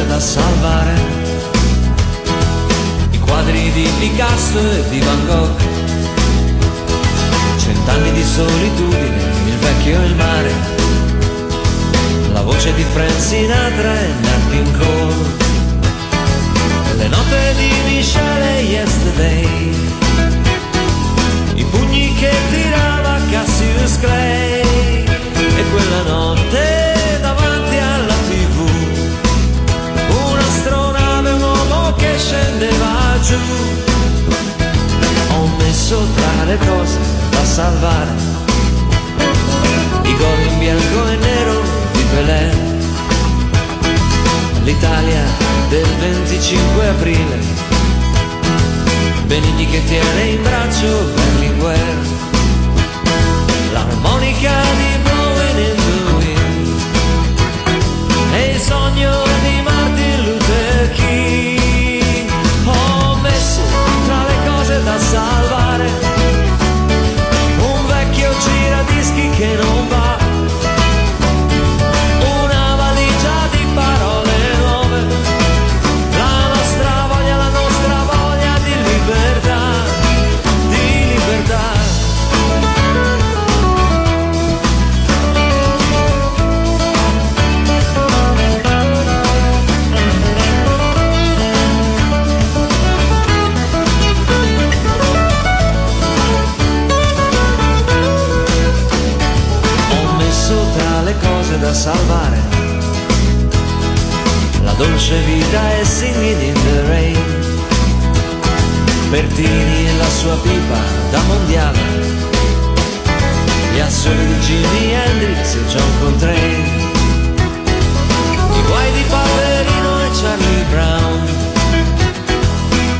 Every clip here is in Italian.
Cose da salvare. I quadri di Picasso e di Van Gogh, cent'anni di solitudine, il vecchio e il mare, la voce di Frank Sinatra giù. Ho messo tra le cose da salvare i gol in bianco e nero di Pelé. L'Italia del 25 aprile. Benigni che tiene in braccio Berlinguer. L'armonica di Jimi Hendrix e John Coltrane. I guai di Paperino e Charlie Brown.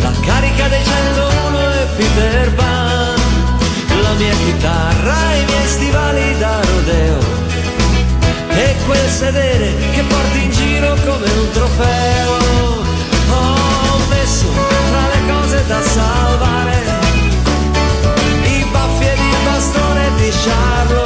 La carica dei 101 e Peter Pan. La mia chitarra e i miei stivali da rodeo e quel sedere che porti in giro come un trofeo. Ho messo tra le cose da salvare i baffi ed il bastone di Charlotte,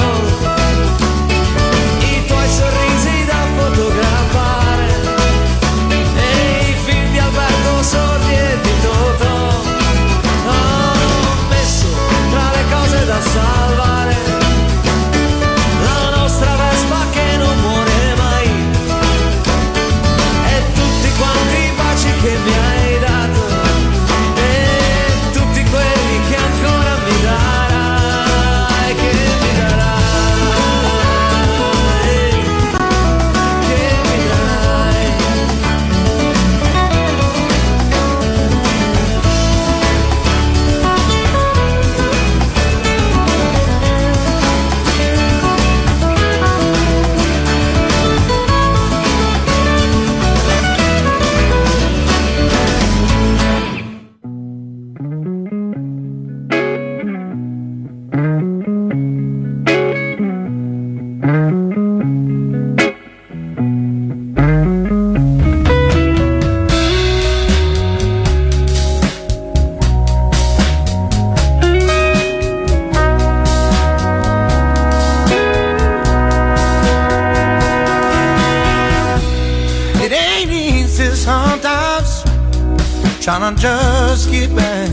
trying to just get back.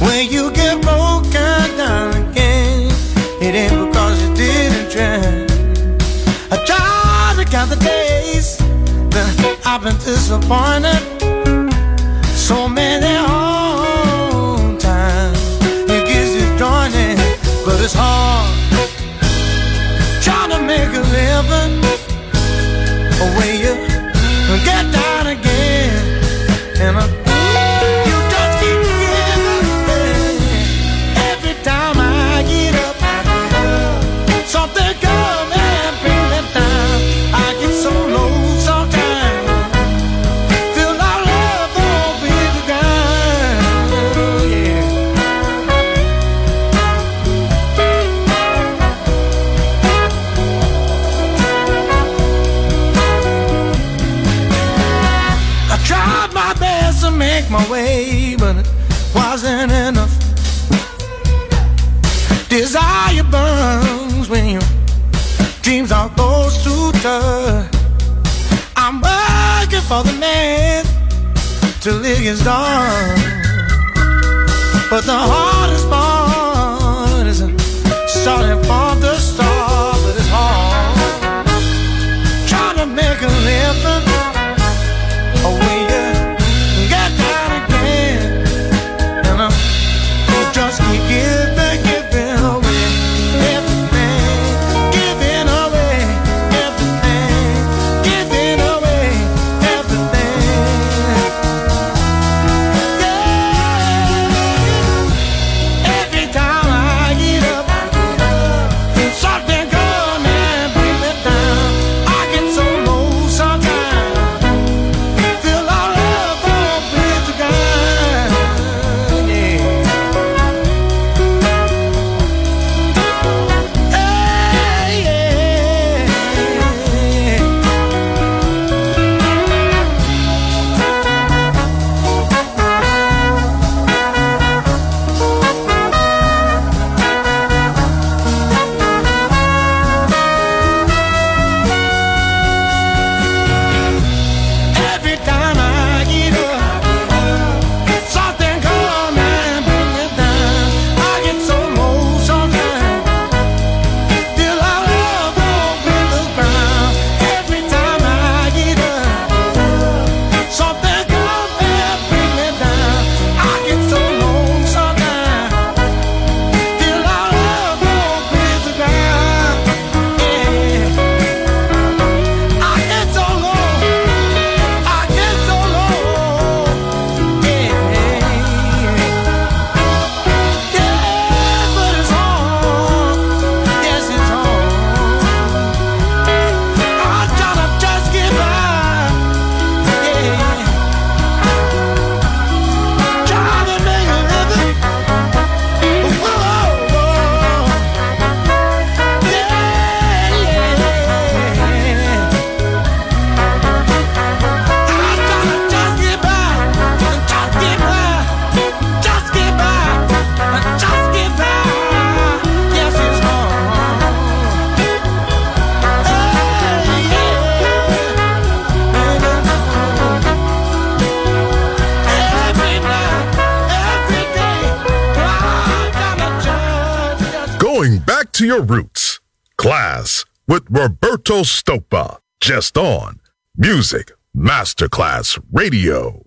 When you get broken down again, it ain't because you didn't try. I try to count the days that I've been disappointed. Roberto Stoppa. Just on Music Masterclass Radio.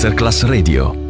Masterclass Radio.